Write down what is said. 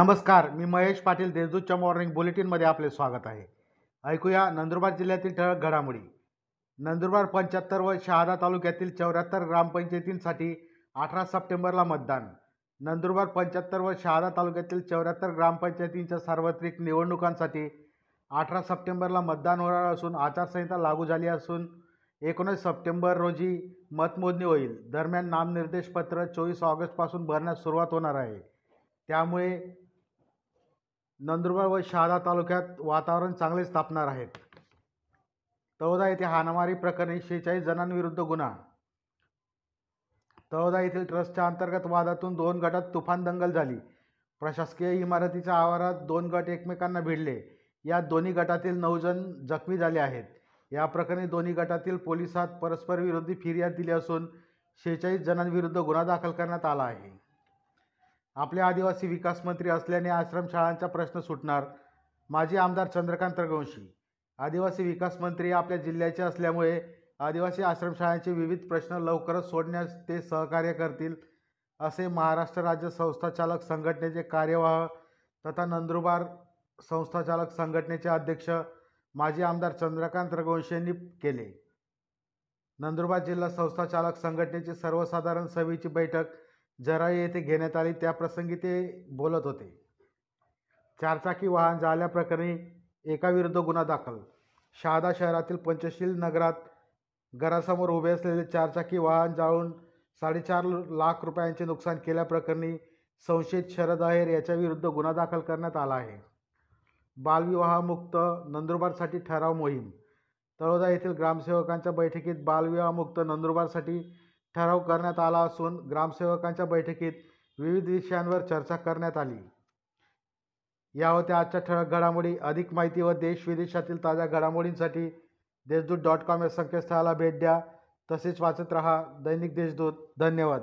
नमस्कार मी महेश पाटील देशदूतच्या मॉर्निंग बुलेटिनमध्ये आपले स्वागत आहे. ऐकूया नंदुरबार जिल्ह्यातील ठळक घडामोडी. नंदुरबार पंच्याहत्तर व शहादा तालुक्यातील चौऱ्याहत्तर ग्रामपंचायतींसाठी अठरा सप्टेंबरला मतदान. नंदुरबार पंच्याहत्तर व शहादा तालुक्यातील चौऱ्याहत्तर ग्रामपंचायतींच्या सार्वत्रिक निवडणुकांसाठी अठरा सप्टेंबरला मतदान होणार असून आचारसंहिता लागू झाली असून एकोणीस सप्टेंबर रोजी मतमोजणी होईल. दरम्यान नामनिर्देशपत्र चोवीस ऑगस्टपासून भरण्यास सुरुवात होणार आहे. त्यामुळे नंदुरबार व शहादा तालुक्यात वातावरण चांगलेच तापणार आहेत. तळोदा येथे हाणामारी प्रकरणी शेहेचाळीस जणांविरुद्ध गुन्हा. तळोदा येथील ट्रस्टच्या अंतर्गत वादातून दोन गटात तुफान दंगल झाली. प्रशासकीय इमारतीच्या आवारात दोन गट एकमेकांना भिडले. या दोन्ही गटातील नऊ जण जखमी झाले आहेत. या प्रकरणी दोन्ही गटातील पोलिसात परस्पर विरोधी फिर्याद दिली असून शेहेचाळीस जणांविरुद्ध गुन्हा दाखल करण्यात आला आहे. आपले आदिवासी विकास मंत्री असल्याने आश्रमशाळांचा प्रश्न सुटणार. माजी आमदार चंद्रकांत रघुवंशी. आदिवासी विकास मंत्री आपल्या जिल्ह्याचे असल्यामुळे आदिवासी आश्रमशाळांचे विविध प्रश्न लवकरच सोडण्यास ते सहकार्य करतील असे महाराष्ट्र राज्य संस्थाचालक संघटनेचे कार्यवाह तथा नंदुरबार संस्थाचालक संघटनेचे अध्यक्ष माजी आमदार चंद्रकांत रघुवंशी यांनी केले. नंदुरबार जिल्हा संस्थाचालक संघटनेची सर्वसाधारण सभेची बैठक जराई येथे घेण्यात आली त्याप्रसंगी ते बोलत होते. चारचाकी वाहन जाळल्याप्रकरणी एकाविरुद्ध गुन्हा दाखल. शहादा शहरातील पंचशील नगरात घरासमोर उभे असलेले चारचाकी वाहन जाळून साडेचार लाख रुपयांचे नुकसान केल्याप्रकरणी संशयित शरद अहेर याच्याविरुद्ध गुन्हा दाखल करण्यात आला आहे. बालविवाहमुक्त नंदुरबारसाठी ठराव मोहीम. तळोदा येथील ग्रामसेवकांच्या बैठकीत बालविवाहमुक्त नंदुरबारसाठी ठराव करण्यात आला असून ग्रामसेवकांच्या बैठकीत विविध विषयांवर चर्चा करण्यात आली. या होत्या आजच्या ठळक घडामोडी. अधिक माहिती व देश विदेशातील ताज्या घडामोडींसाठी देशदूत डॉट कॉम या संकेतस्थळाला भेट द्या. तसेच वाचत रहा दैनिक देशदूत. धन्यवाद.